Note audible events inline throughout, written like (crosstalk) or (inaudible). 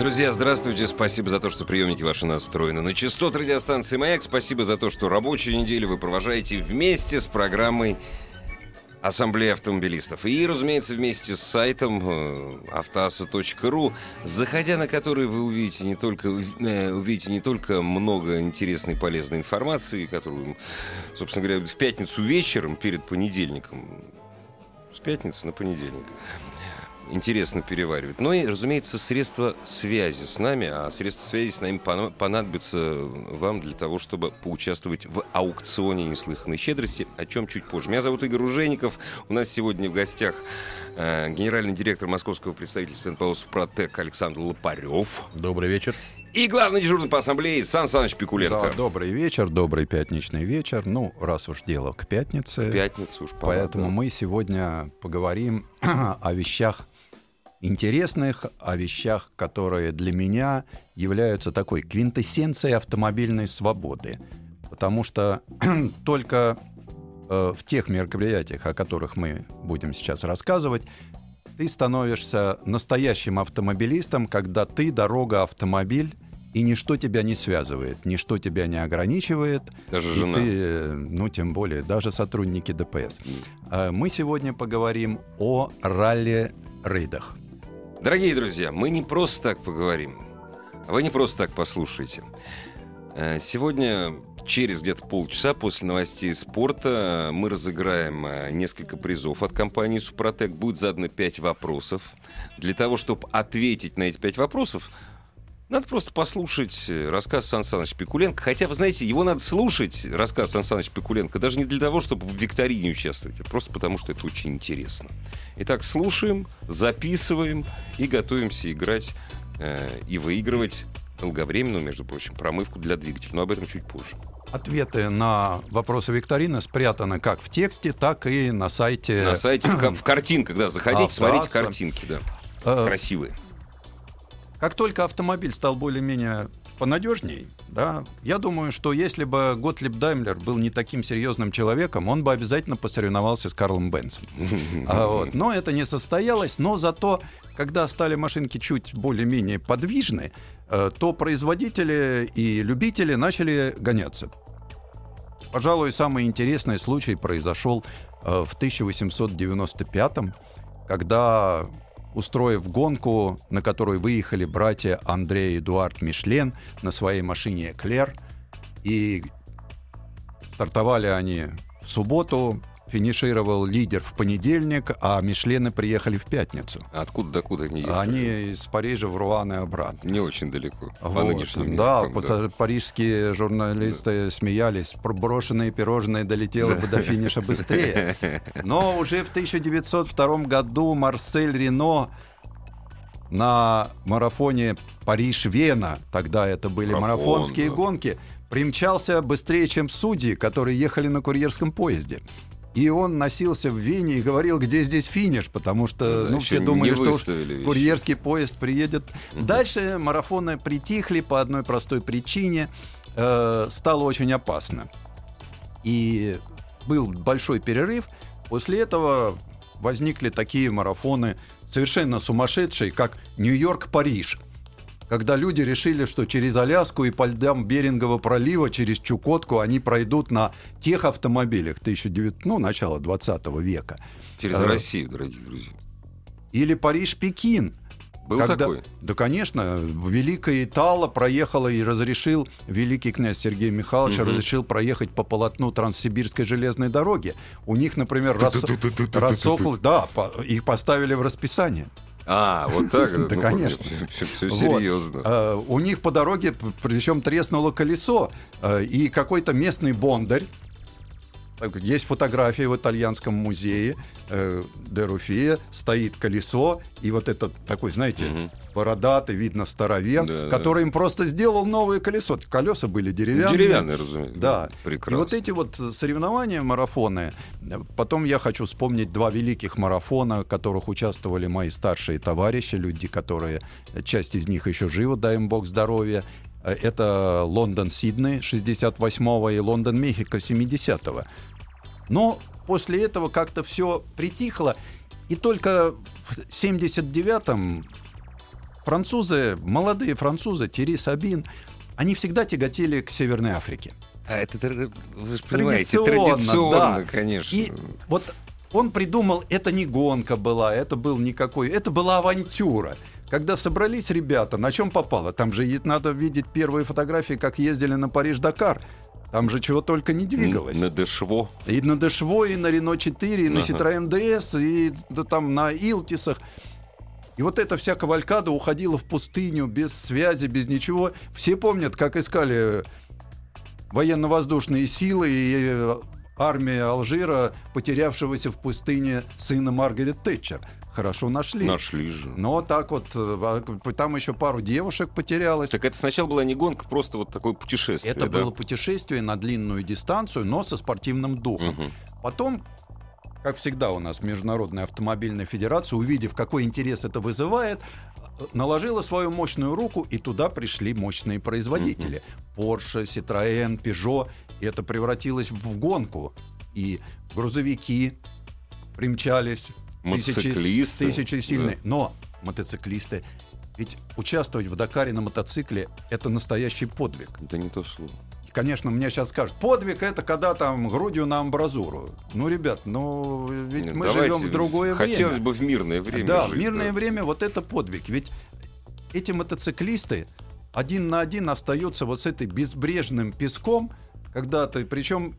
Друзья, здравствуйте. Спасибо за то, что приемники ваши настроены на частот радиостанции «Маяк». Спасибо за то, что рабочую неделю вы провожаете вместе с программой Ассамблея автомобилистов. И, разумеется, вместе с сайтом э, автоаса.ру, заходя на который вы увидите не только, э, увидите не только много интересной и полезной информации, которую, собственно говоря, в пятницу вечером перед понедельником, с пятницы на понедельник, интересно переваривать. Но и, разумеется, средства связи с нами, а средства связи с нами понадобятся вам для того, чтобы поучаствовать в аукционе неслыханной щедрости, о чем чуть позже. Меня зовут Игорь Ужеников. У нас сегодня в гостях э, генеральный директор московского представительства НПО «Супротек» Александр Лопарев. Добрый вечер. И главный дежурный по ассамблее Сан Саныч Пикуленко. Да, добрый вечер, добрый пятничный вечер. Ну, раз уж дело к пятнице. Пятницу уж пора, Поэтому да. мы сегодня поговорим (clears throat) о вещах интересных, о вещах, которые для меня являются такой квинтэссенцией автомобильной свободы. Потому что (clears throat) только э, в тех мероприятиях, о которых мы будем сейчас рассказывать, ты становишься настоящим автомобилистом, когда ты дорога автомобиль, и ничто тебя не связывает, ничто тебя не ограничивает. Даже жена. Ты, э, ну, тем более, даже сотрудники ДПС. Mm. Мы сегодня поговорим о ралли-рейдах. Дорогие друзья, мы не просто так поговорим, а вы не просто так послушайте. Э, сегодня через где-то полчаса после новостей спорта мы разыграем э, несколько призов от компании «Супротек». Будет задано пять вопросов. Для того, чтобы ответить на эти пять вопросов, надо просто послушать э, рассказ Сан Саныч Пикуленко. Хотя, вы знаете, его надо слушать, рассказ Сан Саныч Пикуленко, даже не для того, чтобы в викторине участвовать, а просто потому, что это очень интересно. Итак, слушаем, записываем и готовимся играть э, и выигрывать долговременную, между прочим, промывку для двигателя. Но об этом чуть позже. Ответы на вопросы викторины спрятаны как в тексте, так и на сайте. На сайте в, в картинках, да, заходите, Автоаса. смотрите картинки, да. Э, Красивые. Как только автомобиль стал более-менее понадежней, да, я думаю, что если бы Готлиб Даймлер был не таким серьезным человеком, он бы обязательно посоревновался с Карлом Бенсом. (laughs) А вот. Но это не состоялось, но зато, когда стали машинки чуть более-менее подвижны, э, то производители и любители начали гоняться. Пожалуй, самый интересный случай произошел э, в 1895 когда устроив гонку, на которую выехали братья Андрей и Эдуард Мишлен на своей машине «Эклер». И стартовали они в субботу, финишировал лидер в понедельник, а Мишлены приехали в пятницу. Откуда докуда они ехали? Они из Парижа в Руан и обратно. Не очень далеко. Вот. Да, да, парижские журналисты да. смеялись. Брошенные пирожные долетело бы до финиша быстрее. Но уже в 1902 году Марсель Рено на марафоне Париж-Вена, тогда это были Марафон, марафонские да. гонки, примчался быстрее, чем судьи, которые ехали на курьерском поезде. И он носился в Вене и говорил, где здесь финиш, потому что да, ну, все думали, что курьерский поезд приедет. Угу. Дальше марафоны притихли по одной простой причине. Э, стало очень опасно. И был большой перерыв. После этого возникли такие марафоны совершенно сумасшедшие, как Нью-Йорк-Париж – когда люди решили, что через Аляску и по льдам Берингового пролива, через Чукотку они пройдут на тех автомобилях 19, ну, начала 20 века. Через э, Россию, дорогие друзья. Или Париж-Пекин. Был когда, такой? Да, конечно. Великая Итала проехала и разрешил, великий князь Сергей Михайлович угу. разрешил проехать по полотну Транссибирской железной дороги. У них, например, рассохло... Да, их поставили в расписание. А, вот так? (laughs) Да, ну, конечно. Все, серьезно. А, у них по дороге, причем треснуло колесо, а, и какой-то местный бондарь есть фотография в итальянском музее э, де Руфия, стоит колесо, и вот этот такой, знаете, угу. бородатый, видно, старовер, да, который да. им просто сделал новое колесо. Колеса были деревянные. Деревянные, разумеется. Да. Прекрасно. И вот эти вот соревнования, марафоны, потом я хочу вспомнить два великих марафона, в которых участвовали мои старшие товарищи, люди, которые, часть из них еще живы, дай им бог здоровья. Это Лондон-Сиднey 68-го и Лондон-Мехико 70-го. Но после этого как-то все притихло, и только в 79-м французы, молодые французы, Терри Сабин, они всегда тяготели к Северной Африке. А это, вы же понимаете, традиционно, традиционно да. конечно. И вот он придумал, это не гонка была, это был никакой, это была авантюра. Когда собрались ребята, на чем попало? Там же надо видеть первые фотографии, как ездили на Париж-Дакар. Там же чего только не двигалось. На Дешво. И на Дешво, и на Рено 4, и на. Citroёn DS, и да, там на Илтисах. И вот эта вся кавалькада уходила в пустыню без связи, без ничего. Все помнят, как искали военно-воздушные силы и э, армия Алжира, потерявшегося в пустыне сына Маргарет Тэтчер хорошо нашли. Нашли же. Но так вот, э, там еще пару девушек потерялось. Так это сначала была не гонка, просто вот такое путешествие. Это да? было путешествие на длинную дистанцию, но со спортивным духом. Угу. Потом как всегда у нас Международная автомобильная федерация, увидев, какой интерес это вызывает, наложила свою мощную руку, и туда пришли мощные производители. Porsche, Citroën, Peugeot. И это превратилось в гонку. И грузовики примчались, Мотоциклисты. Тысячи, тысячи сильные. Да. Но мотоциклисты... Ведь участвовать в Дакаре на мотоцикле — это настоящий подвиг. Это не то слово. Конечно, мне сейчас скажут, подвиг это когда там грудью на амбразуру. Ну, ребят, ну ведь Нет, мы живем в другое хотелось время. Хотелось бы в мирное время. Да, жить, в мирное да. время вот это подвиг. Ведь эти мотоциклисты один на один остаются вот с этой безбрежным песком, когда ты, причем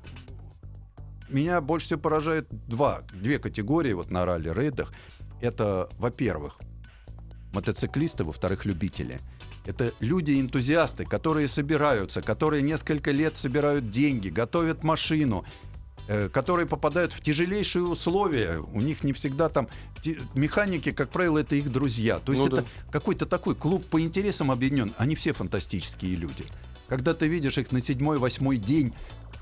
меня больше всего поражает два, две категории вот на ралли-рейдах. Это, во-первых, мотоциклисты, во-вторых, любители. Это люди-энтузиасты, которые собираются, которые несколько лет собирают деньги, готовят машину, э, которые попадают в тяжелейшие условия. У них не всегда там... Механики, как правило, это их друзья. То есть ну, это да. какой-то такой клуб по интересам объединен. Они все фантастические люди. Когда ты видишь их на седьмой-восьмой день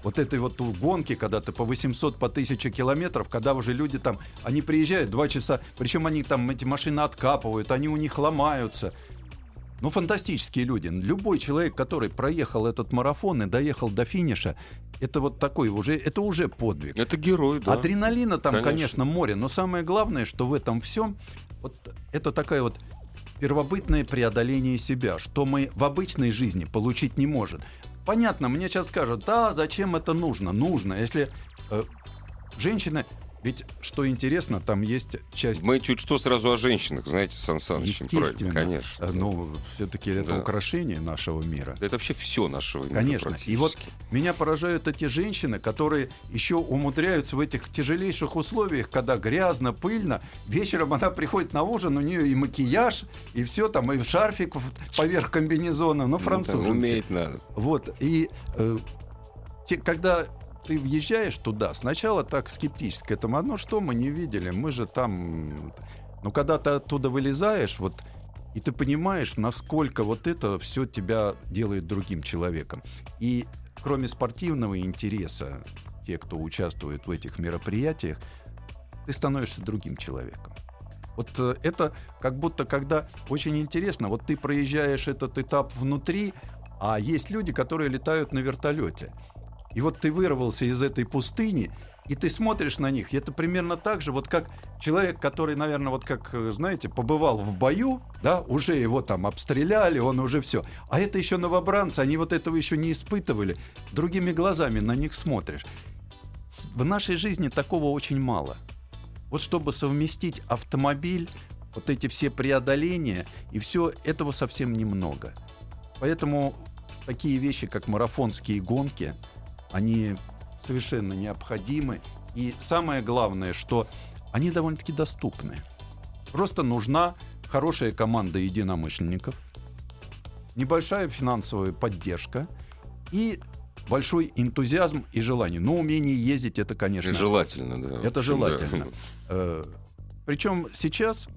вот этой вот гонки, когда ты по 800, по 1000 километров, когда уже люди там, они приезжают два часа, причем они там эти машины откапывают, они у них ломаются. Ну, фантастические люди. Любой человек, который проехал этот марафон и доехал до финиша, это вот такой уже, это уже подвиг. Это герой, да. Адреналина там, конечно, конечно море, но самое главное, что в этом всем, вот это такая вот первобытное преодоление себя, что мы в обычной жизни получить не можем понятно, мне сейчас скажут, да, зачем это нужно? Нужно, если э, женщины ведь, что интересно, там есть часть... Мы чуть что сразу о женщинах, знаете, Сан Саныч, Естественно. конечно. Э, ну, все-таки это да. украшение нашего мира. Да это вообще все нашего мира Конечно. И вот меня поражают эти женщины, которые еще умудряются в этих тяжелейших условиях, когда грязно, пыльно, вечером она приходит на ужин, у нее и макияж, и все там, и шарфик поверх комбинезона, ну, французы. Ну, умеет надо. Вот, и э, те, когда ты въезжаешь туда, сначала так скептически к этому, одно что мы не видели, мы же там... Но когда ты оттуда вылезаешь, вот и ты понимаешь, насколько вот это все тебя делает другим человеком. И кроме спортивного интереса, те, кто участвует в этих мероприятиях, ты становишься другим человеком. Вот э, это как будто когда очень интересно, вот ты проезжаешь этот этап внутри, а есть люди, которые летают на вертолете. И вот ты вырвался из этой пустыни, и ты смотришь на них, и это примерно так же, вот как человек, который, наверное, вот как, знаете, побывал в бою, да, уже его там обстреляли, он уже все. А это еще новобранцы, они вот этого еще не испытывали. Другими глазами на них смотришь. В нашей жизни такого очень мало. Вот чтобы совместить автомобиль, вот эти все преодоления, и все этого совсем немного. Поэтому такие вещи, как марафонские гонки – они совершенно необходимы. И самое главное, что они довольно-таки доступны. Просто нужна хорошая команда единомышленников, небольшая финансовая поддержка и большой энтузиазм и желание. Но умение ездить это, конечно... желательно, да. Это желательно. Да. Э, Причем сейчас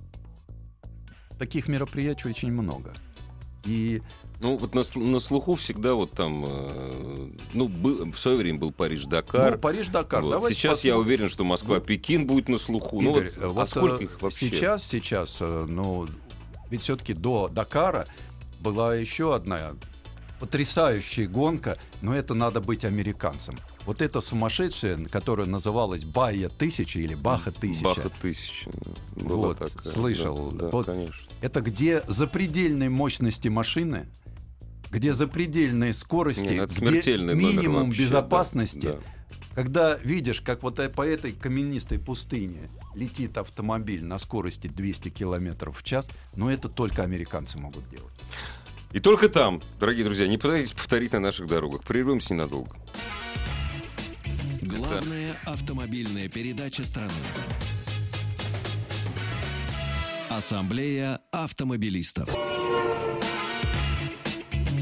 таких мероприятий очень много. И ну, вот на, на слуху всегда вот там, э, ну, был, в свое время был Париж-Dakar. Ну, Париж-Дакар. Вот. Сейчас посмотрим. я уверен, что Москва-Пекин будет на слуху. Игорь, ну, вот, вот, а сколько их вообще? Сейчас, сейчас, э, ну, ведь все-таки до Дакара была еще одна потрясающая гонка, но это надо быть американцем. Вот это сумасшедшая, которая называлась Бая тысяча или Баха тысяча. Баха тысяча. Вот, такая. слышал. Да, да, вот, конечно. Это где запредельной мощности машины, где запредельные скорости, Нет, где минимум вообще, безопасности. Да, да. Когда видишь, как вот по этой каменистой пустыне летит автомобиль на скорости 200 км в час, но это только американцы могут делать. И только там, дорогие друзья, не пытайтесь повторить на наших дорогах. Прервемся ненадолго. Главная автомобильная передача страны. Ассамблея автомобилистов.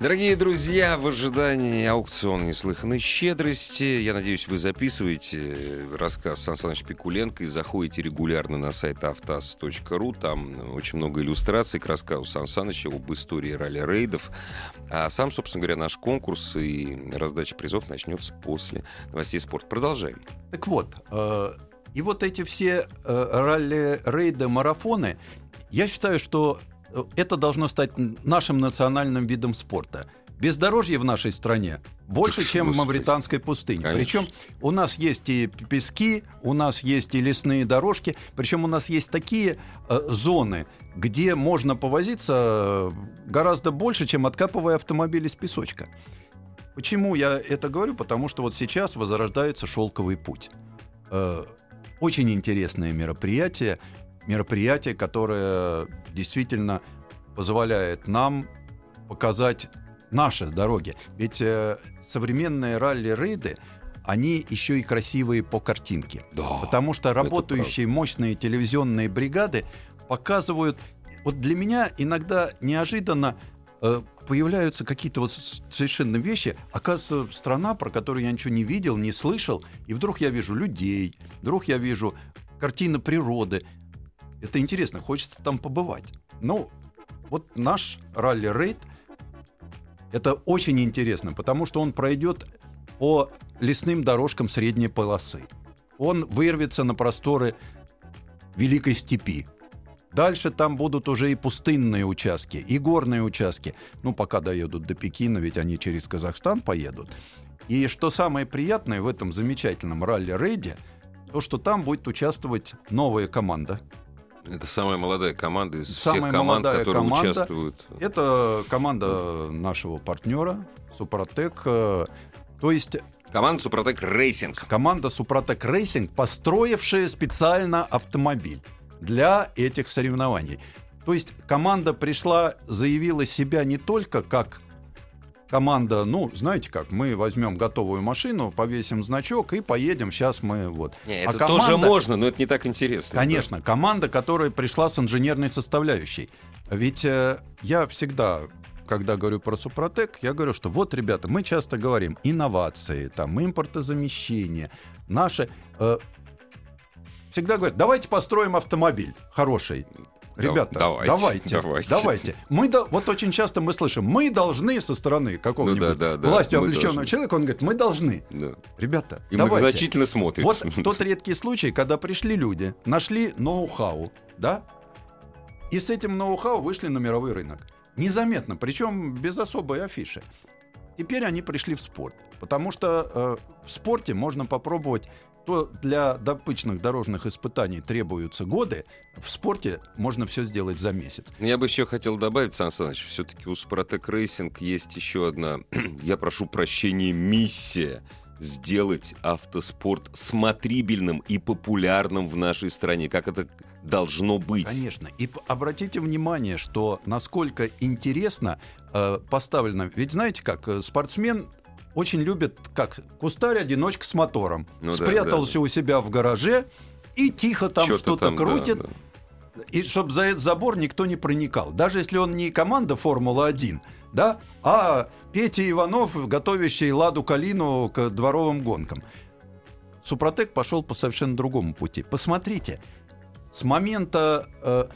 Дорогие друзья, в ожидании аукциона неслыханной щедрости, я надеюсь, вы записываете рассказ Сан Саныч Пикуленко и заходите регулярно на сайт автаз.ру. Там очень много иллюстраций к рассказу Сан Саныча об истории ралли-рейдов. А сам, собственно говоря, наш конкурс и раздача призов начнется после новостей спорта. Продолжаем. Так вот, э, и вот эти все э, ралли-рейды, марафоны, я считаю, что это должно стать нашим национальным видом спорта. Бездорожье в нашей стране больше, чем в Мавританской пустыне. Конечно. Причем у нас есть и пески, у нас есть и лесные дорожки, причем у нас есть такие э, зоны, где можно повозиться э, гораздо больше, чем откапывая автомобиль из песочка. Почему я это говорю? Потому что вот сейчас возрождается шелковый путь. Э, очень интересное мероприятие мероприятие, которое действительно позволяет нам показать наши дороги. Ведь э, современные ралли-рейды, они еще и красивые по картинке. Да, потому что работающие мощные телевизионные бригады показывают... Вот для меня иногда неожиданно э, появляются какие-то вот совершенно вещи. Оказывается, страна, про которую я ничего не видел, не слышал, и вдруг я вижу людей, вдруг я вижу картины природы, это интересно, хочется там побывать. Ну, вот наш ралли-рейд, это очень интересно, потому что он пройдет по лесным дорожкам средней полосы. Он вырвется на просторы Великой степи. Дальше там будут уже и пустынные участки, и горные участки. Ну, пока доедут до Пекина, ведь они через Казахстан поедут. И что самое приятное в этом замечательном ралли-рейде, то, что там будет участвовать новая команда – это самая молодая команда из самая всех команд, которые команда. участвуют. Это команда нашего партнера Супротек. То есть Команда Супротек Рейсинг. Команда Супротек Рейсинг, построившая специально автомобиль для этих соревнований. То есть команда пришла, заявила себя не только как команда, ну, знаете как, мы возьмем готовую машину, повесим значок и поедем, сейчас мы вот. Не, а это а команда, тоже можно, но это не так интересно. Конечно, да. команда, которая пришла с инженерной составляющей. Ведь э, я всегда когда говорю про Супротек, я говорю, что вот, ребята, мы часто говорим инновации, там, импортозамещение, наши... Э, всегда говорят, давайте построим автомобиль хороший. Ребята, давайте, давайте, давайте. давайте. Мы до... Вот очень часто мы слышим, мы должны со стороны какого-нибудь ну, да, да, властью да, облеченного человека, он говорит, мы должны. Да. Ребята, И давайте. значительно смотрит. Вот тот редкий случай, когда пришли люди, нашли ноу-хау, да, и с этим ноу-хау вышли на мировой рынок. Незаметно, причем без особой афиши. Теперь они пришли в спорт, потому что э, в спорте можно попробовать то, для обычных дорожных испытаний требуются годы, в спорте можно все сделать за месяц. Я бы еще хотел добавить, Сан Саныч, все-таки у Супротек Рейсинг есть еще одна, (clears throat) я прошу прощения, миссия сделать автоспорт смотрибельным и популярным в нашей стране, как это должно быть. Конечно. И обратите внимание, что насколько интересно э, поставлено. Ведь знаете как, э, спортсмен очень любят, как кустарь одиночка с мотором. Ну, Спрятался да, да. у себя в гараже, и тихо там что-то там, да, крутит. да. И чтобы за этот забор никто не проникал. Даже если он не команда Формула-1, да, а Петя Иванов, готовящий Ладу Калину к дворовым гонкам. Супротек пошел по совершенно другому пути. Посмотрите, с момента э,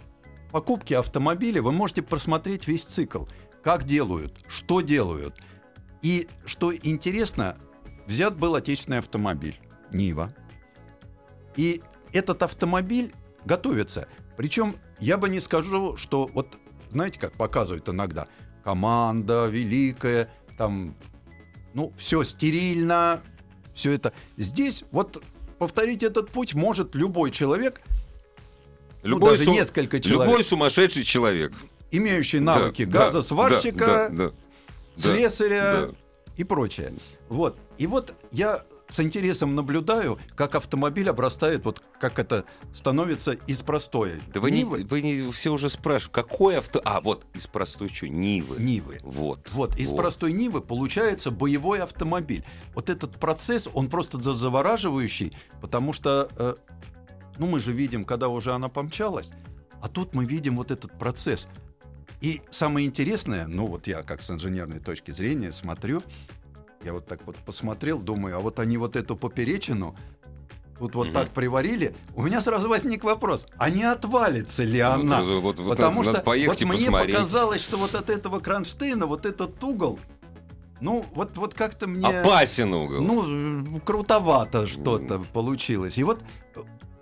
покупки автомобиля вы можете просмотреть весь цикл. Как делают, что делают. И что интересно, взят был отечественный автомобиль Нива. И этот автомобиль готовится. Причем я бы не скажу, что вот знаете, как показывают иногда, команда великая, там, ну, все стерильно, все это. Здесь вот повторить этот путь может любой человек, Любой, ну, даже су- несколько человек, любой сумасшедший человек. имеющий навыки да, газосварщика, да, да, да, слесаря да. и прочее. Вот. И вот я с интересом наблюдаю, как автомобиль обрастает, вот как это становится из простой Да вы не, Нивы. вы не все уже спрашиваете, какой авто... А, вот, из простой что, Нивы. Нивы. Вот. Вот, из вот. простой Нивы получается боевой автомобиль. Вот этот процесс, он просто за- завораживающий, потому что, э, ну, мы же видим, когда уже она помчалась, а тут мы видим вот этот процесс. И самое интересное, ну, вот я как с инженерной точки зрения смотрю, я вот так вот посмотрел, думаю, а вот они вот эту поперечину тут вот Мгм. так приварили, у меня сразу возник вопрос, а не отвалится ли она? Вот, вот, вот Потому надо, что надо вот мне посмотреть. показалось, что вот от этого кронштейна вот этот угол, ну вот, вот как-то мне... Опасен угол. Ну, крутовато что-то получилось. И вот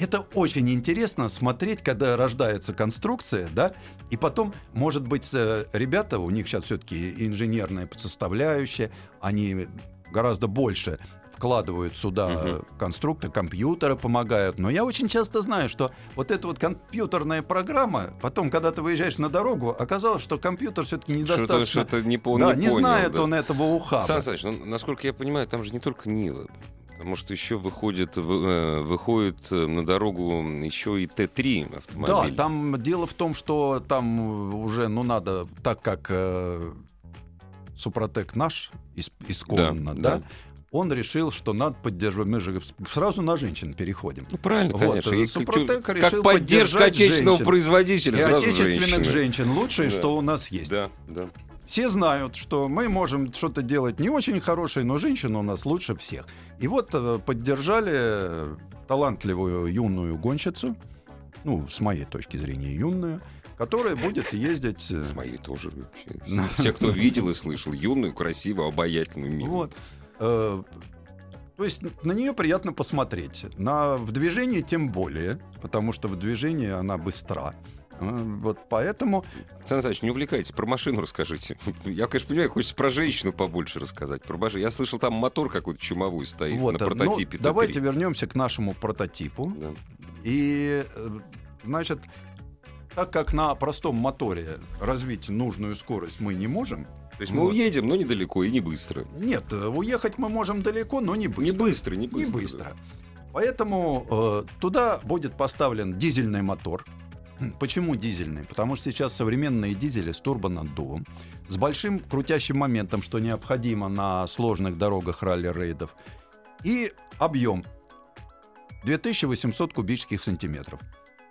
это очень интересно смотреть, когда рождается конструкция, да, и потом, может быть, э, ребята, у них сейчас все-таки инженерная составляющая, они гораздо больше вкладывают сюда Мгм. конструкты, компьютеры помогают. Но я очень часто знаю, что вот эта вот компьютерная программа, потом, когда ты выезжаешь на дорогу, оказалось, что компьютер все-таки Что-то, недостаточно... что-то не, по- да, не не, понял, знает да. он этого ухаба. Сан Саныч, ну, насколько я понимаю, там же не только Нива. Потому что еще выходит, вы- э, выходит э, на дорогу еще и Т-3 автомобиль. Да, там дело в том, что там уже, ну, надо, так как э, Супротек наш, из, исконно, да, да. он решил, что надо поддерживать. Мы же сразу на женщин переходим. Ну, правильно, Вот, конечно. э, Супротек как решил поддержка отечественного женщин. производителя. И отечественных женщины. женщин лучшее, Да. что у нас есть. Да, да. Все знают, что мы можем что-то делать не очень хорошее, но женщина у нас лучше всех. И вот э, поддержали э, талантливую юную гонщицу, ну, с моей точки зрения, юную, которая будет ездить... э, С моей тоже вообще. (laughs) Все, кто видел и слышал, юную, красивую, обаятельную, милую. Вот. То есть на нее приятно посмотреть. На, в движении тем более, потому что в движении она быстра. Вот поэтому Александр Александрович, не увлекайтесь, про машину расскажите. (laughs) Я, конечно, понимаю, хочется про женщину побольше рассказать. Про машину. Я слышал, там мотор какой-то чумовой стоит вот, на э, прототипе. ну, давайте Т3. вернемся к нашему прототипу. Да. И, э, значит, так как на простом моторе развить нужную скорость мы не можем, То есть мы Вот. уедем, но недалеко и не быстро. нет, э, уехать мы можем далеко, но не быстро. Не быстро, не быстро. Не быстро. Поэтому э, туда будет поставлен дизельный мотор. Почему дизельный? Потому что сейчас современные дизели с турбонаддувом, с большим крутящим моментом, что необходимо на сложных дорогах ралли-рейдов, и объем 2800 кубических сантиметров.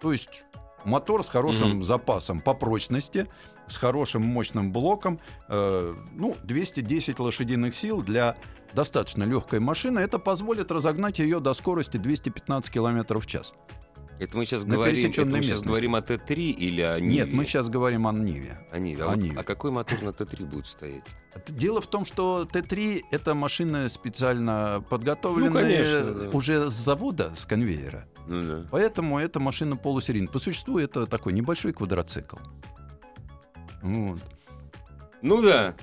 То есть мотор с хорошим Мгм. запасом по прочности, с хорошим мощным блоком, э, ну, 210 лошадиных сил для достаточно легкой машины. Это позволит разогнать ее до скорости 215 км в час. Это мы сейчас На говорим, это мы сейчас говорим о Т3 или о Ниве? Нет, мы сейчас говорим о Ниве. О Ниве. А, о вот- Ниве. а какой мотор на Т3 будет стоять? Дело в том, что Т-3 это машина специально подготовленная Ну, конечно, да. уже с завода, с конвейера. Ну да. Поэтому это машина полусерийная. По существу это такой небольшой квадроцикл. Вот. Ну да.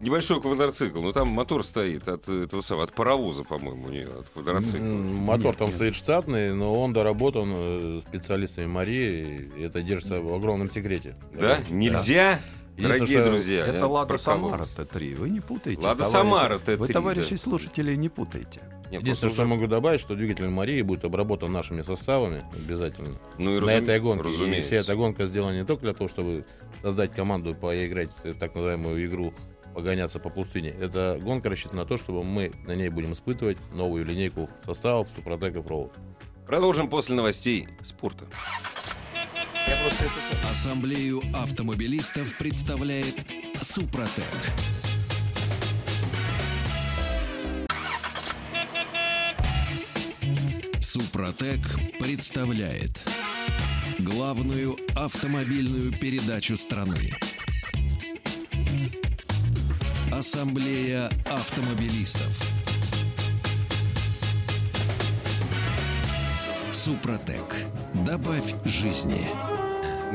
Небольшой квадроцикл, но там мотор стоит от этого самого, от паровоза, по-моему, у нее, от квадроцикла. Мотор Нет, там нет. стоит штатный, но он доработан э, специалистами Марии, и это держится в огромном секрете. Да? Нельзя? Единственное, Дорогие что друзья. Это я Лада Самара кого? Т-3. Вы не путайте. Лада. Самара Т3. Вы, товарищи да. слушатели, не путайте. Не, Единственное, что уже- могу добавить, что двигатель Марии будет обработан нашими составами обязательно. Ну, и на разум- этой гонке. И разумеется. вся эта гонка сделана не только для того, чтобы создать команду, поиграть так называемую игру, погоняться по пустыне. Эта гонка рассчитана на то, чтобы мы на ней будем испытывать новую линейку составов Супротек и Фроуд. Продолжим после новостей спорта. Ассамблею автомобилистов представляет Супротек. Супротек представляет главную автомобильную передачу страны. Ассамблея автомобилистов. Супротек. Добавь жизни.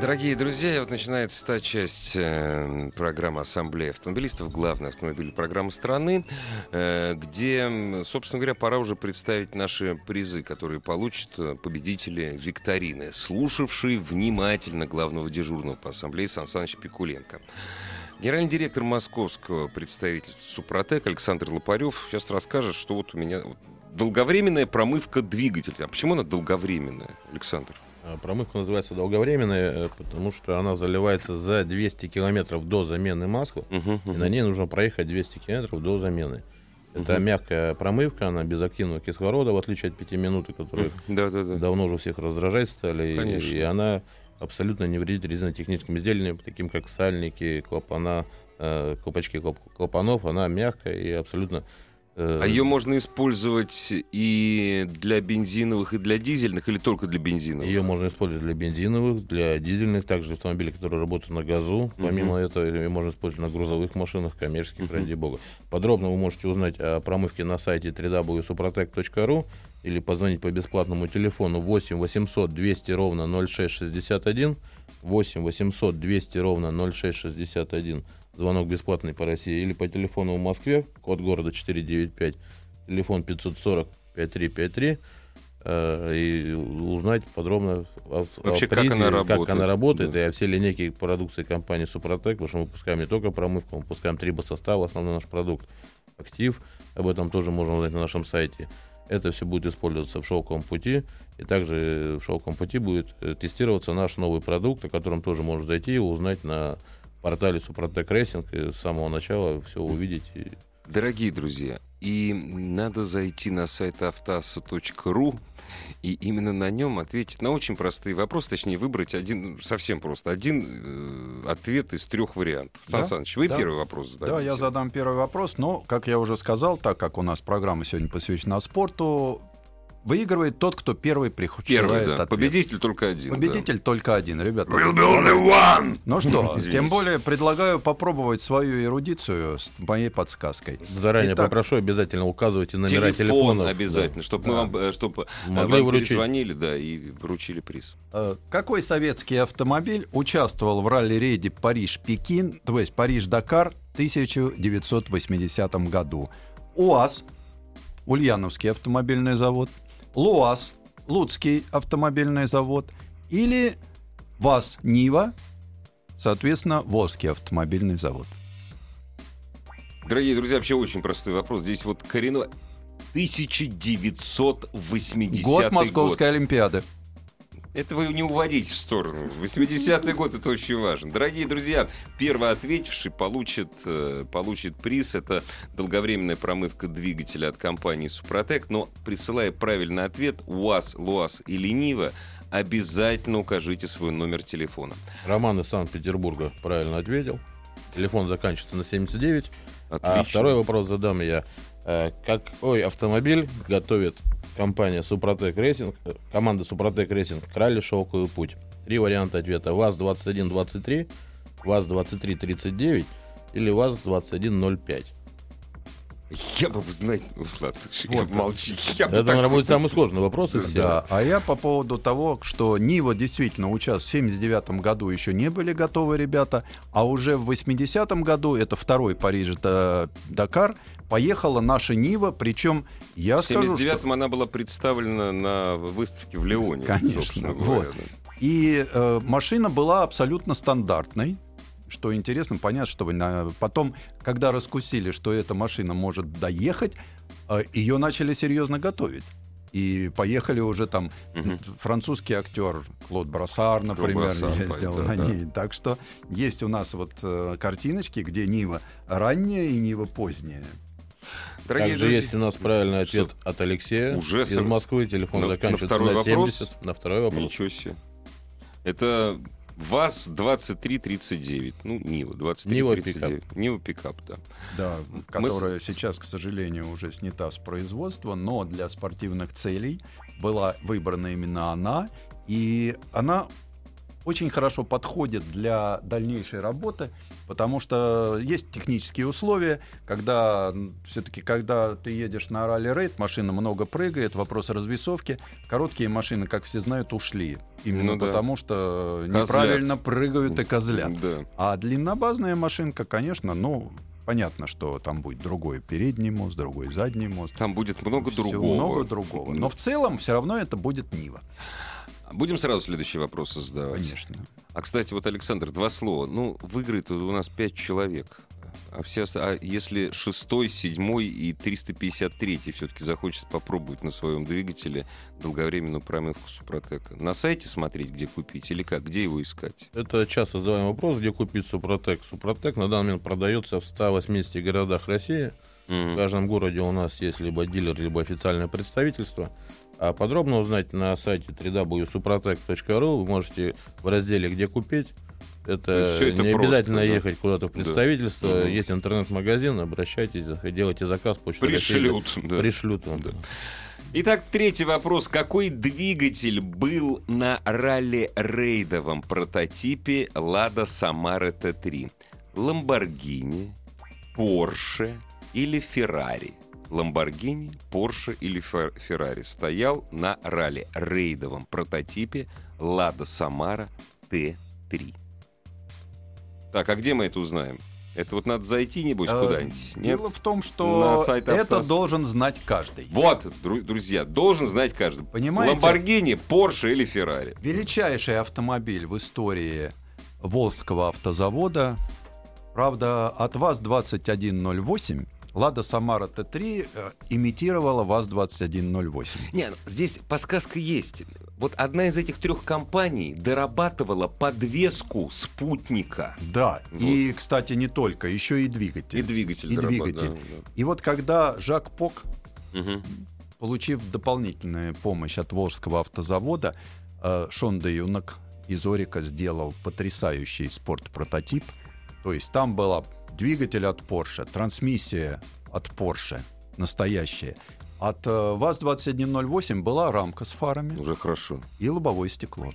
Дорогие друзья, вот начинается та часть э, программы Ассамблеи автомобилистов, главная автомобильная программа страны, э, где, собственно говоря, пора уже представить наши призы, которые получат э, победители викторины, слушавшие внимательно главного дежурного по Ассамблее Сан Саныч Пикуленко. Генеральный директор московского представительства «Супротек» Александр Лопарев сейчас расскажет, что вот у меня долговременная промывка двигателя. А почему она долговременная, Александр? А, промывка называется долговременная, э, потому что она заливается за 200 километров до замены масла, Угу, и на ней нужно проехать 200 километров до замены. Это Мгм. мягкая промывка, она без активного кислорода, в отличие от 5 минуты, которые Да, да, да. давно уже всех раздражать стали. и- Конечно. И, она абсолютно не вредит резинотехническим изделиям, таким как сальники, клапана, э, колпачки клоп- клапанов. Она мягкая и абсолютно... э, А ее можно использовать и для бензиновых, и для дизельных, или только для бензиновых? Ее можно использовать для бензиновых, для дизельных, также автомобилей, которые работают на газу. Помимо этого, ее можно использовать на грузовых машинах, коммерческих, ради бога. Подробно вы можете узнать о промывке на сайте www.suprotec.ru или позвонить по бесплатному телефону 8 800 200 ровно 0661, 8 800 200 ровно 0661, звонок бесплатный по России, или по телефону в Москве, код города 495, телефон 540 5353, э, и узнать подробно о, о Вообще, как она работает. как она работает, Да. и о всей линейке продукции компании Супротек, потому что мы выпускаем не только промывку, мы выпускаем трибосостав, основной наш продукт, актив, об этом тоже можно узнать на нашем сайте. Это все будет использоваться в шелковом пути, и также в шелковом пути будет э, тестироваться наш новый продукт, о котором тоже можно зайти и узнать на портале Супротек Рейсинг, и с самого начала все увидеть. Дорогие друзья, и надо зайти на сайт автаса.ру и именно на нем ответить на очень простые вопросы, точнее выбрать один, совсем просто, один э, ответ из трех вариантов. Сан Да, Саныч, вы да. первый вопрос зададите. Да, я задам первый вопрос, но, как я уже сказал, так как у нас программа сегодня посвящена спорту, выигрывает тот, кто первый приходит. Первый, да. Победитель только один. да. Победитель только один, ребята. Will be only one! Ну что, (laughs) Извините. тем более предлагаю попробовать свою эрудицию с моей подсказкой. заранее Итак, попрошу, обязательно указывайте номера Телефон телефонов. обязательно, Да. чтобы мы вам, э, чтобы Могли вам вручить. перезвонили, да, и вручили приз. Э, Какой советский автомобиль участвовал в ралли-рейде Париж-Пекин, то есть Париж-Дакар в 1980 году? УАЗ, Ульяновский автомобильный завод, ЛУАЗ, Луцкий автомобильный завод или ВАЗ, Нива, соответственно, Волжский автомобильный завод. Дорогие друзья, вообще очень простой вопрос. Здесь вот коренной... 1980 Год Московской Олимпиады. Это вы не уводите в сторону. 80-й год это очень важно. Дорогие друзья, первый ответивший получит, э, получит приз. Это долговременная промывка двигателя от компании Супротек. Но присылая правильный ответ, УАЗ, ЛУАЗ или Нива, обязательно укажите свой номер телефона. Роман из Санкт-Петербурга правильно ответил. Телефон заканчивается на 79. Отлично. А второй вопрос задам я. Э, Какой автомобиль готовит компания Супротек Рейсинг, э, команда Супротек Рейсинг к ралли «Шелковый путь»? Три варианта ответа. ВАЗ-2123, ВАЗ-2339 или ВАЗ-2105. Я бы, вы знаете, ну, ладно, я Вот. молчи. Я бы Это, наверное, будет самый сложный вопрос из всех. Да, а я по поводу того, что Нива действительно участвовал в 79 году, еще не были готовы ребята, а уже в 80 году, это второй Париж-Дакар, поехала наша Нива, причем я В скажу, 79-м что... она была представлена на выставке в Леоне. Конечно, вот. да. И э, машина была абсолютно стандартной, что интересно, понятно, что на- потом, когда раскусили, что эта машина может доехать, э, ее начали серьезно готовить. И поехали уже там Мгм. французский актер Клод Брассар, например, Брассар, ездил да, на да. ней. Так что есть у нас вот э, картиночки, где Нива ранняя и Нива поздняя. Дорогие Также друзья, есть у нас правильный ответ от Алексея Уже из сам- Москвы. Телефон На- на заканчивается второй на, вопрос? 70. На второй вопрос. Ничего себе. Это ВАЗ-2339. Ну, Нива, 2339. Нива пикап, да. Да, Мы с- которая сейчас, к сожалению, уже снята с производства, но для спортивных целей была выбрана именно она, и она очень хорошо подходит для дальнейшей работы, потому что есть технические условия, когда все-таки, когда ты едешь на ралли-рейд, машина много прыгает, вопрос развесовки, короткие машины, как все знают, ушли, именно Ну да. потому что Козлят. неправильно прыгают и козлят. Да. А длиннобазная машинка, конечно, ну, понятно, что там будет другой передний мост, другой задний мост. Там будет много Всё другого. Много другого. Но в целом все равно это будет Нива. Будем сразу следующие вопросы задавать. Конечно. А, кстати, вот, Александр, два слова. Ну, выиграет у нас пять человек. А, все, а если шестой, седьмой и 353 все-таки захочет попробовать на своем двигателе долговременную промывку Супротека, на сайте смотреть, где купить или как, где его искать? Это часто задаваемый вопрос, где купить Супротек. Супротек на данный момент продается в 180 городах России. В Мгм. каждом городе у нас есть либо дилер, либо официальное представительство. А подробно узнать на сайте www.suprotec.ru вы можете в разделе «Где купить». Это, Ну, всё это не просто, обязательно да. ехать куда-то в представительство. Мгм. Есть интернет-магазин, обращайтесь, делайте заказ, почта Пришлют. да. Пришлют вам. Да. Итак, третий вопрос. Какой двигатель был на ралли-рейдовом прототипе Лада Самара Т3? Ламборгини, Порше или Феррари? Ламборгини, Порше или Фер- Феррари стоял на ралли-рейдовом прототипе Лада Самара Т3. Так, а где мы это узнаем? Это вот надо зайти, небось, Э, куда-нибудь? Нет? Дело в том, что это должен знать каждый. Вот, дру- друзья, должен знать каждый. Понимаете? Ламборгини, Порше или Феррари. Величайший автомобиль в истории Волжского автозавода. Правда, от ВАЗ-2108 Лада Самара Т3 э, имитировала ВАЗ-2108. Нет, здесь подсказка есть. Вот одна из этих трех компаний дорабатывала подвеску спутника. Да, Вот. и, кстати, не только, еще и двигатель. И двигатель. И двигатель. да, И вот когда Жак Пок, да. Мгм. получив дополнительную помощь от Волжского автозавода, э, Шон де Юнок из Орика сделал потрясающий спорт-прототип. То есть там была двигатель от Porsche, трансмиссия от Porsche, настоящая. От э, ВАЗ-2108 была рамка с фарами Уже хорошо. и лобовое стекло.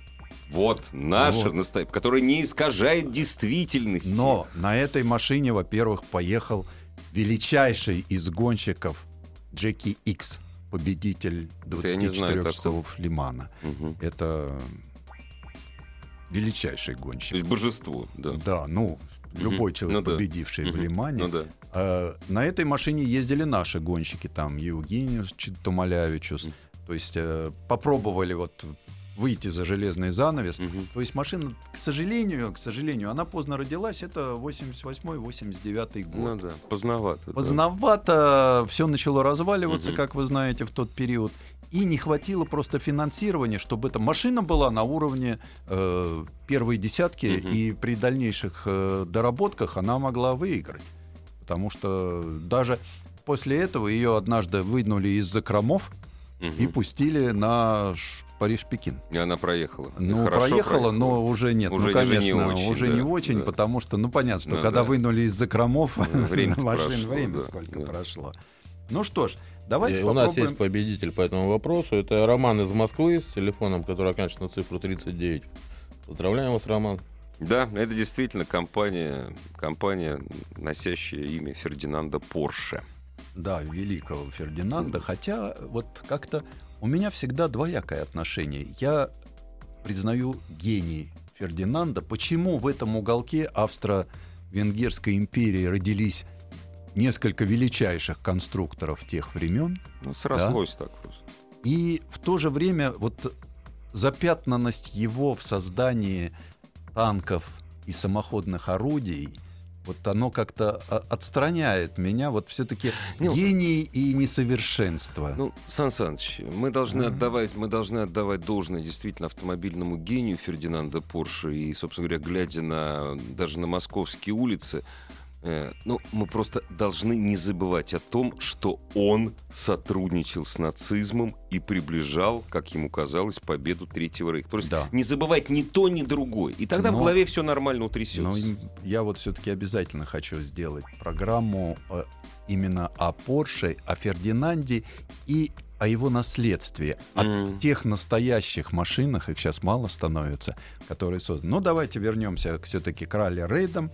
Вот, наша, Вот. настоя- которая не искажает действительности. Но на этой машине, во-первых, поехал величайший из гонщиков Джеки Икс, победитель Это я не знаю 24 такого. часов Лимана. Мгм. Это величайший То гонщик. есть божество, да. Да, ну, любой Мгм. человек, Ну да. победивший в Мгм. Лимане. Ну да. Э, на этой машине ездили наши гонщики, там, Евгениус Томалявичус. Мгм. То есть э, попробовали вот выйти за железный занавес. Мгм. То есть машина, к сожалению, к сожалению, она поздно родилась, это 88-89 год. Ну да, поздновато. да. Поздновато все начало разваливаться, Мгм. как вы знаете, в тот период. И не хватило просто финансирования, чтобы эта машина была на уровне э, первой десятки, Мгм. и при дальнейших э, доработках она могла выиграть. Потому что даже после этого ее однажды вынули из закромов Мгм. и пустили на Париж-Пекин. И она проехала. Ну, хорошо проехала, но уже нет. Уже- ну, уже конечно, не очень, уже да, не очень, да. потому что, ну, понятно, что Ну, когда да. вынули из закромов время-то (laughs) машин, прошло, время да, сколько да. прошло. Ну что ж, давайте И у нас попробуем. есть победитель по этому вопросу. Это Роман из Москвы с телефоном, который оканчивается на цифру 39. Поздравляем вас, Роман. Да, это действительно компания, компания, носящая имя Фердинанда Порше. Да, великого Фердинанда. Хотя вот как-то у меня всегда двоякое отношение. Я признаю гений Фердинанда. Почему в этом уголке Австро-Венгерской империи родились несколько величайших конструкторов тех времен? Ну, срослось так просто. И в то же время вот запятнанность его в создании танков и самоходных орудий, вот оно как-то а, отстраняет меня. Вот все-таки Ну, гений и несовершенство. Ну, Сан Саныч, мы должны отдавать, мы должны отдавать должное действительно автомобильному гению Фердинанда Порше. И, собственно говоря, глядя на даже на московские улицы, Э, ну, мы просто должны не забывать о том, что он сотрудничал с нацизмом и приближал, как ему казалось, победу Третьего Рейха. Просто Да. не забывать ни то, ни другое. И тогда в Но- голове все нормально утрясется. Но я вот все-таки обязательно хочу сделать программу э, именно о Порше, о Фердинанде и о его наследстве, о М. тех настоящих машинах, их сейчас мало становится, которые созданы. Ну, давайте вернемся все-таки к ралли-рейдам.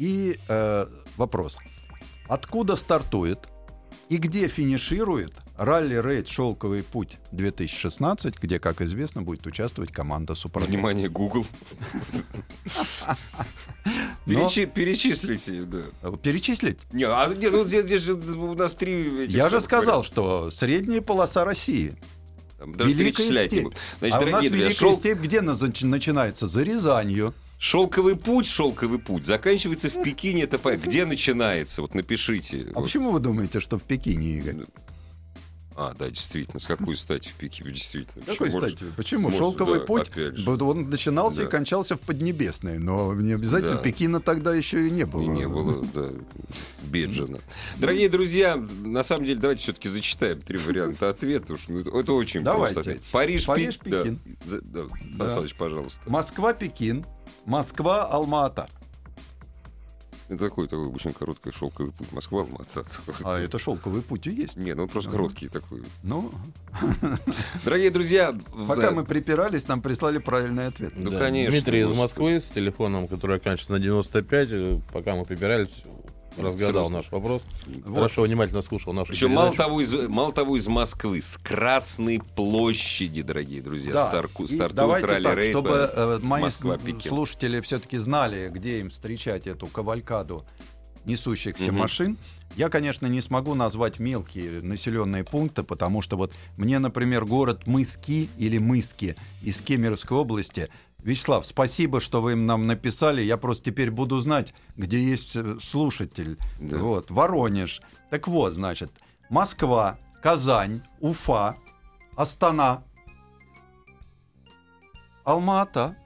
И э, вопрос. Откуда стартует и где финиширует ралли-рейд «Шелковый путь 2016», где, как известно, будет участвовать команда «Супротек». Внимание, Google. (laughs) Но- Перечи- Перечислите, да. Э, Перечислить? Не, а нет, ну, здесь, здесь же у нас три... Я же сказал, что средняя полоса России. Там даже Великая степь. Значит, а у нас друзья, Великая шел- степь где нач- начинается? За Рязанью. Шелковый путь, шелковый путь заканчивается в Пекине. Это где начинается? Вот напишите. А Вот. почему вы думаете, что в Пекине, Игорь? А, да, действительно. С какой стати в Пекине? Действительно. Какой? Может, стати? Почему? может, Шелковый да, путь, он начинался Да. и кончался в Поднебесной, но не обязательно Да. Пекина тогда еще и не было. И не было, да, Беджина. Дорогие друзья, на самом деле, давайте все-таки зачитаем три варианта ответа. уж, Это очень Давайте. просто. Париж, Париж, Пек- да. Пекин. Да, Сан Да. Саныч, пожалуйста. Москва-Пекин, Москва-Алма-Ата. Это такой, такой очень короткий шелковый путь. Москва, Алмата. А это шелковый путь и есть. Не, ну он просто Ага. короткий такой. Ну, (laughs) Дорогие друзья, пока да, мы припирались, нам прислали правильный ответ. Ну, Да. конечно, Дмитрий из. Москвы с телефоном, который оканчивается на 95. э, Пока мы прибирались, разгадал наш вопрос. Вот. Хорошо, внимательно слушал нашу мало передачу. того, из, мало того, из Москвы, с Красной площади, дорогие друзья, Да, старку, стартует давайте так, ралли-рейд чтобы э, мои Москва-Пекин. слушатели все-таки знали, где им встречать эту кавалькаду несущихся Мгм. машин. Я, конечно, не смогу назвать мелкие населенные пункты, потому что вот мне, например, город Мыски или Мыски из Кемеровской области. Вячеслав, спасибо, что вы нам написали. Я просто теперь буду знать, где есть э, слушатель. Да. Вот, Воронеж. Так вот, значит, Москва, Казань, Уфа, Астана, Алма-Ата.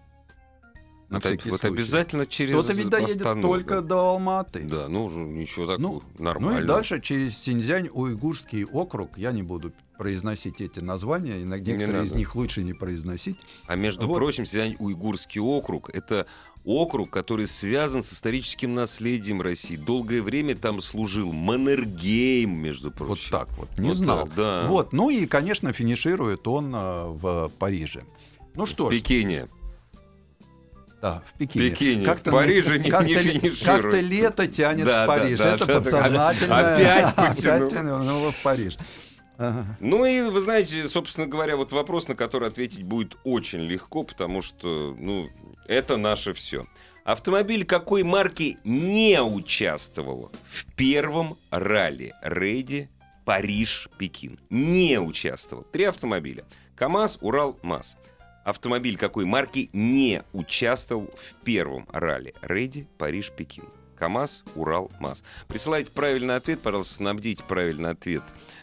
На Вот, всякий вот случай. обязательно через Кто-то ведь доедет Астану, только да. до Алматы. Да, ну уже ничего такого, Ну, нормально. Ну и дальше через Синьцзянь, Уйгурский округ. Я не буду произносить эти названия, и на- некоторые из надо. них лучше не произносить. А между Вот. прочим, Синьцзянь-Уйгурский округ — это округ, который связан с историческим наследием России. Долгое время там служил Маннергейм, между Вот прочим. так вот. Не Вот знал. так, да. Вот. Ну и, конечно, финиширует он а, в Париже. Ну что В ж, Пекине. Да, в Пекине. Пекине. Как-то В Париже не- как-то не. Как-то лето тянет Да, в Париж. да, Это да, да. подсознательно. Опять (laughs) потянул. тянуло в Париж. Ага. Ну и, вы знаете, собственно говоря, вот вопрос, на который ответить будет очень легко, потому что, ну, это наше все. Автомобиль какой марки не участвовал в первом ралли-рейде Париж-Пекин? Не участвовал. Три автомобиля. КАМАЗ, Урал, МАЗ. Автомобиль какой марки не участвовал в первом ралли-рейде Париж-Пекин? КАМАЗ, Урал, МАЗ. Присылайте правильный ответ, пожалуйста, снабдите правильный ответ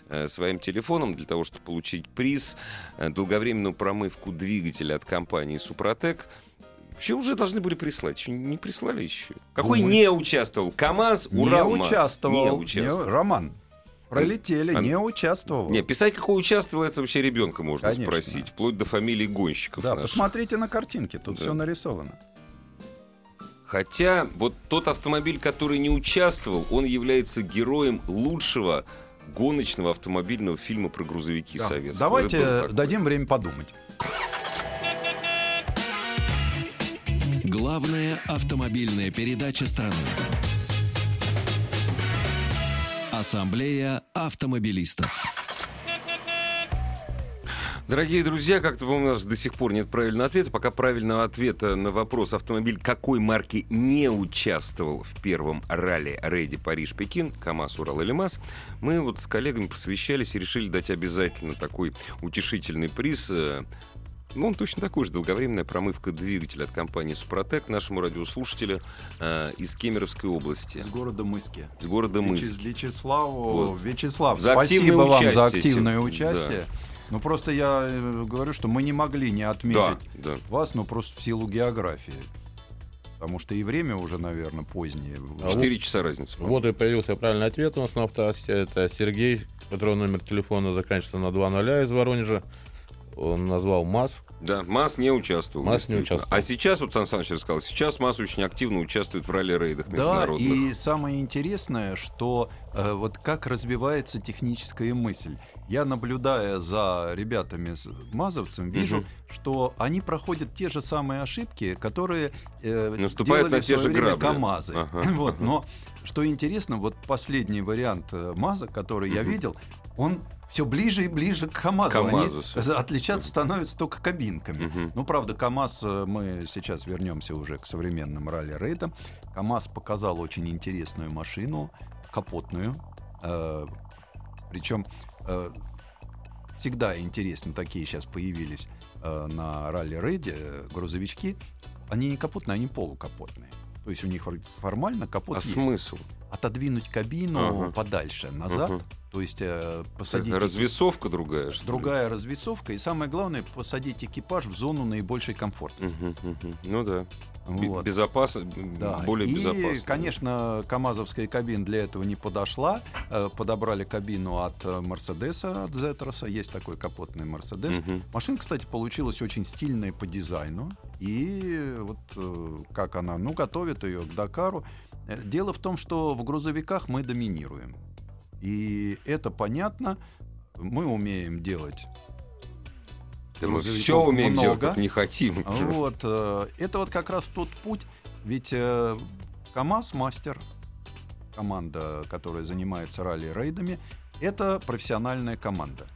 э, своим телефоном для того, чтобы получить приз, э, долговременную промывку двигателя от компании «Супротек». Вообще уже должны были прислать, еще не прислали еще. Какой Думаю. не участвовал? КАМАЗ, Урал, не МАЗ. участвовал. Не участвовал. Не- Роман, пролетели, А- не участвовал. Не, писать, какой участвовал, это вообще ребенка можно Конечно. спросить, вплоть до фамилии гонщиков Да, наших. посмотрите на картинке, тут Да. все нарисовано. Хотя вот тот автомобиль, который не участвовал, он является героем лучшего гоночного автомобильного фильма про грузовики Да. советского. Давайте дадим время подумать. Главная автомобильная передача страны. Ассамблея автомобилистов. Дорогие друзья, как-то у нас до сих пор нет правильного ответа. Пока правильного ответа на вопрос автомобиль какой марки не участвовал в первом ралли-рейде Париж-Пекин, КАМАЗ, Урал или МАЗ, мы вот с коллегами посвящались и решили дать обязательно такой утешительный приз. Ну, он точно такой же. Долговременная промывка двигателя от компании «Супротек» нашему радиослушателю э, из Кемеровской области, Из города Мыски. из города Мыск. Вячес- Вячеславу, Вот. Вячеслав, За спасибо вам за активное участие. Ну просто я э, говорю, что мы не могли не Да, отметить да. вас, ну просто в силу географии. Потому что и время уже, наверное, позднее. А Четыре часа разницы. Вот и появился правильный ответ у нас на автоасте. Это Сергей, которого номер телефона заканчивается на 2.0 из Воронежа. Он назвал МАЗ. Да, МАЗ не участвовал. МАЗ не участвовал. А сейчас, вот Сан Саныч рассказал, сейчас МАЗ очень активно участвует в ралли-рейдах Да, международных. и самое интересное, что э, вот как развивается техническая мысль. Я, наблюдая за ребятами с мазовцем, вижу, Мгм. что они проходят те же самые ошибки, которые э, Наступают делали на те в свое же время грабли. КАМАЗы. Ага, (laughs) Вот, ага. но что интересно, вот последний вариант э, МАЗа, который я Мгм. видел, он все ближе и ближе к КАМАЗу. КАМАЗу Они отличаться становятся только кабинками. Мгм. Ну, правда, КАМАЗ, э, мы сейчас вернемся уже к современным ралли-рейдам. КАМАЗ показал очень интересную машину, капотную. Э, причем э, всегда интересно, такие сейчас появились э, на ралли-рейде э, грузовички. Они не капотные, они полукапотные. То есть у них фор- формально капот А есть. смысл? Отодвинуть кабину Ага. подальше, назад. Мгм. То есть э, посадить... Развесовка другая, что ли? Другая развесовка, и самое главное, посадить экипаж в зону наибольшей комфортности. Мгм, мгм. Ну да. Вот. Безопасно, Да. более и, безопасно. конечно, КАМАЗовская кабина для этого не подошла. Э, Подобрали кабину от э, Мерседеса, от Зетроса. Есть такой капотный Мерседес. Мгм. Машина, кстати, получилась очень стильная по дизайну. И вот э, как она, ну, готовит ее к Дакару. Дело в том, что в грузовиках мы доминируем. И это понятно. Мы умеем делать мы все умеем делать, много. только не хотим. Вот, э, это вот как раз тот путь, ведь э, КАМАЗ Мастер, команда, которая занимается ралли-рейдами, это профессиональная команда.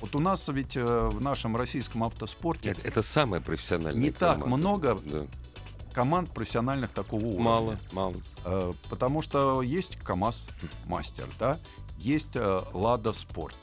Вот у нас ведь э, в нашем российском автоспорте Это, это самая профессиональная Не так команда. много Да. команд профессиональных такого уровня. Мало, мало. Потому что есть КАМАЗ Мастер, да, есть Лада Спорт.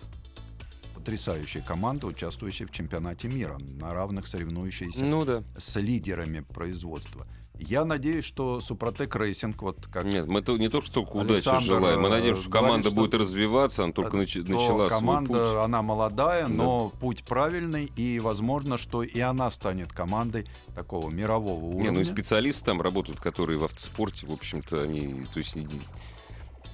Потрясающая команда, участвующая в чемпионате мира, на равных соревнующаяся Ну да. с лидерами производства. Я надеюсь, что Супротек Рейсинг, вот как Нет, мы то, не только что удачи желаем, мы э, надеемся, что говорит, команда что- будет развиваться, она только начи- то начала команда, свой путь. она молодая, Да. но путь правильный, и возможно, что и она станет командой такого мирового уровня. Не, ну и специалисты там работают, которые в автоспорте, в общем-то, они, то есть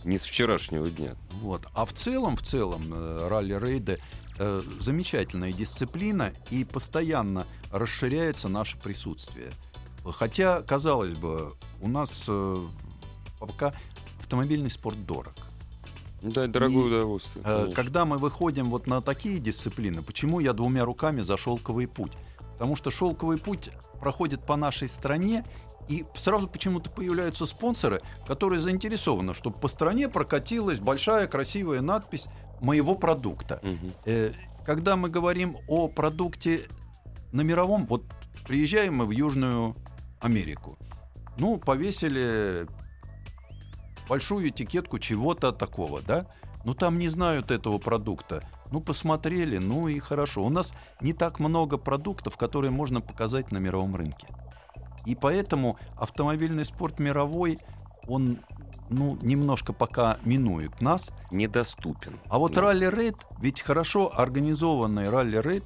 не, с вчерашнего дня. Вот. А в целом, в целом, э, ралли-рейды э, замечательная дисциплина, и постоянно расширяется наше присутствие. Хотя, казалось бы, у нас э, пока автомобильный спорт дорог. Да, дорогое И, удовольствие. Э, конечно. Когда мы выходим вот на такие дисциплины, почему я двумя руками за шелковый путь? Потому что шелковый путь проходит по нашей стране, и сразу почему-то появляются спонсоры, которые заинтересованы, чтобы по стране прокатилась большая красивая надпись моего продукта. Э, Когда мы говорим о продукте на мировом, вот приезжаем мы в Южную Америку, ну, повесили большую этикетку чего-то такого, да? Ну, там не знают этого продукта. Ну, посмотрели, ну и хорошо. У нас не так много продуктов, которые можно показать на мировом рынке. И поэтому автомобильный спорт мировой, он, ну, немножко пока минует нас. Недоступен. А вот Да. ралли-рейд, ведь хорошо организованный ралли-рейд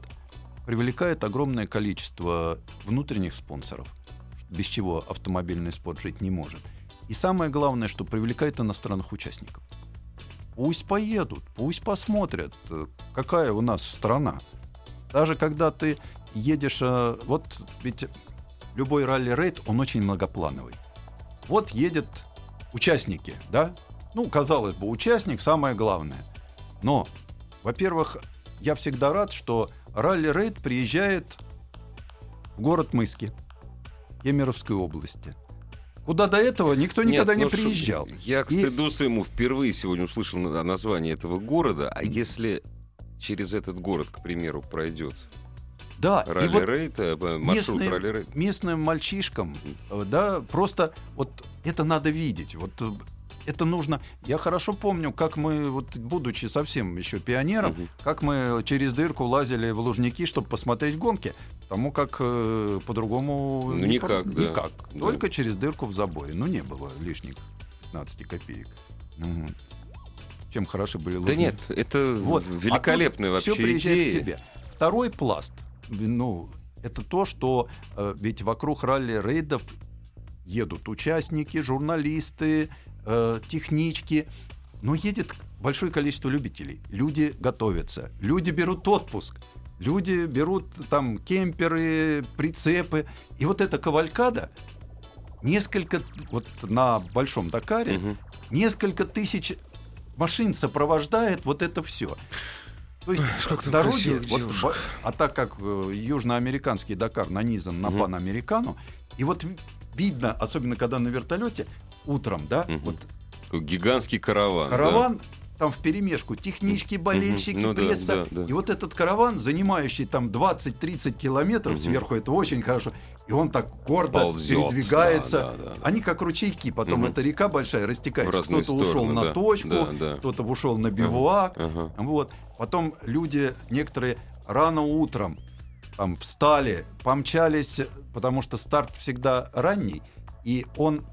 привлекает огромное количество внутренних спонсоров, без чего автомобильный спорт жить не может. И самое главное, что привлекает иностранных участников. Пусть поедут, пусть посмотрят, э, какая у нас страна. Даже когда ты едешь, э, вот ведь любой ралли-рейд, он очень многоплановый. Вот едет участники, да? Ну, казалось бы, участник самое главное. Но, во-первых, я всегда рад, что ралли-рейд приезжает в город Мыски, Кемеровской области. Куда до этого никто никогда Нет, не ну приезжал. Я, к И- стыду своему, впервые сегодня услышал на- название этого города, а если через этот город, к примеру, пройдет Да, и вот ралли-рейд, э, маршрут ралли-рейд, местным мальчишкам, э, да, просто вот это надо видеть. Вот э, это нужно. Я хорошо помню, как мы, вот будучи совсем еще пионером, Мгм. как мы через дырку лазили в Лужники, чтобы посмотреть гонки. Потому как э, по-другому Ну, не по- никак, да. никак. Да. Только через дырку в заборе. Ну, не было лишних 15 копеек. Мгм. Чем хороши были Да Лужники. нет, это Вот. великолепная Все вообще приезжает идея. к тебе. Второй пласт, ну, это то, что э, ведь вокруг ралли-рейдов едут участники, журналисты, э, технички, но едет большое количество любителей. Люди готовятся, люди берут отпуск, люди берут там кемперы, прицепы. И вот эта кавалькада, несколько, вот на Большом Дакаре, Мгм. несколько тысяч машин сопровождает вот это все. То есть сколько дороги, вот а так как э, южноамериканский Дакар нанизан на Мгм. Панамерикану, и вот ви- видно, особенно когда на вертолете утром, да, Мгм. вот Гигантский караван. да. караван там в перемешку, технички, болельщики, Ну да, пресса. да, да. И вот этот караван, занимающий там 20-30 километров, Мгм. сверху это очень хорошо, и он так гордо Ползет. передвигается. Да, да, да, да. Они как ручейки, потом Мгм. эта река большая растекается. Кто-то ушел стороны, на да, точку, да, да. кто-то ушел на бивуак. Ага. Вот. Потом люди, некоторые рано утром там встали, помчались, потому что старт всегда ранний, и он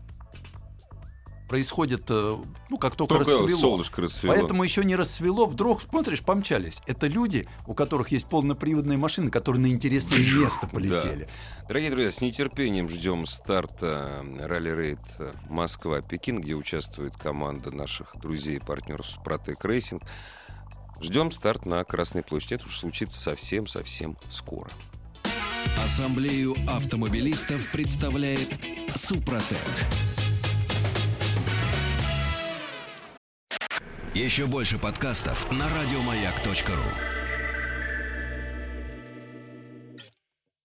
происходит, э, ну, как только, Только рассвело. солнышко расцвело. Поэтому еще не рассвело, вдруг, смотришь, помчались. Это люди, у которых есть полноприводные машины, которые на интересное место полетели. Дорогие друзья, с нетерпением ждем старта ралли-рейд Москва-Пекин, где участвует команда наших друзей и партнеров Супротек Рейсинг. Ждем старт на Красной площади. Это уж случится совсем-совсем скоро. Ассамблею автомобилистов представляет Супротек. Еще больше подкастов на радиомаяк.ру.